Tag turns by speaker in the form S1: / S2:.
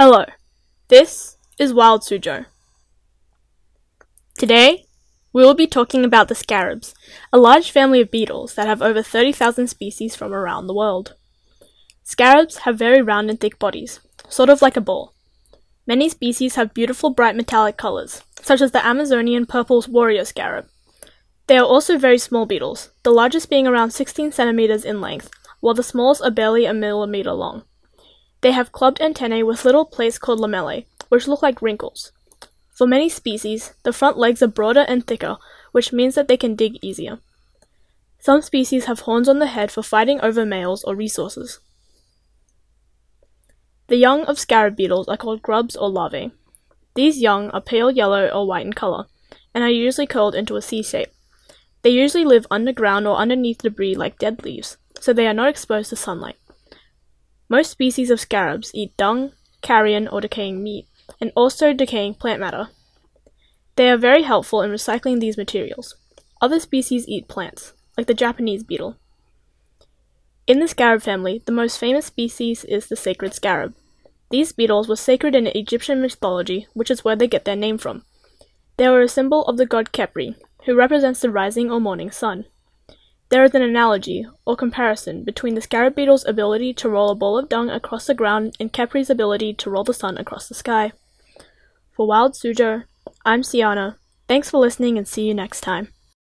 S1: Hello, this is Wild Sujo. Today, we will be talking about the scarabs, a large family of beetles that have over 30,000 species from around the world. Scarabs have very round and thick bodies, sort of like a ball. Many species have beautiful bright metallic colors, such as the Amazonian purple warrior scarab. They are also very small beetles, the largest being around 16 centimeters in length, while the smallest are barely a millimeter long. They have clubbed antennae with little plates called lamellae, which look like wrinkles. For many species, the front legs are broader and thicker, which means that they can dig easier. Some species have horns on the head for fighting over males or resources. The young of scarab beetles are called grubs or larvae. These young are pale yellow or white in color, and are usually curled into a C shape. They usually live underground or underneath debris like dead leaves, so they are not exposed to sunlight. Most species of scarabs eat dung, carrion, or decaying meat, and also decaying plant matter. They are very helpful in recycling these materials. Other species eat plants, like the Japanese beetle. In the scarab family, the most famous species is the sacred scarab. These beetles were sacred in Egyptian mythology, which is where they get their name from. They were a symbol of the god Khepri, who represents the rising or morning sun. There is an analogy, or comparison, between the scarab beetle's ability to roll a ball of dung across the ground and Khepri's ability to roll the sun across the sky. For Wild Suzhou, I'm Siana. Thanks for listening and see you next time.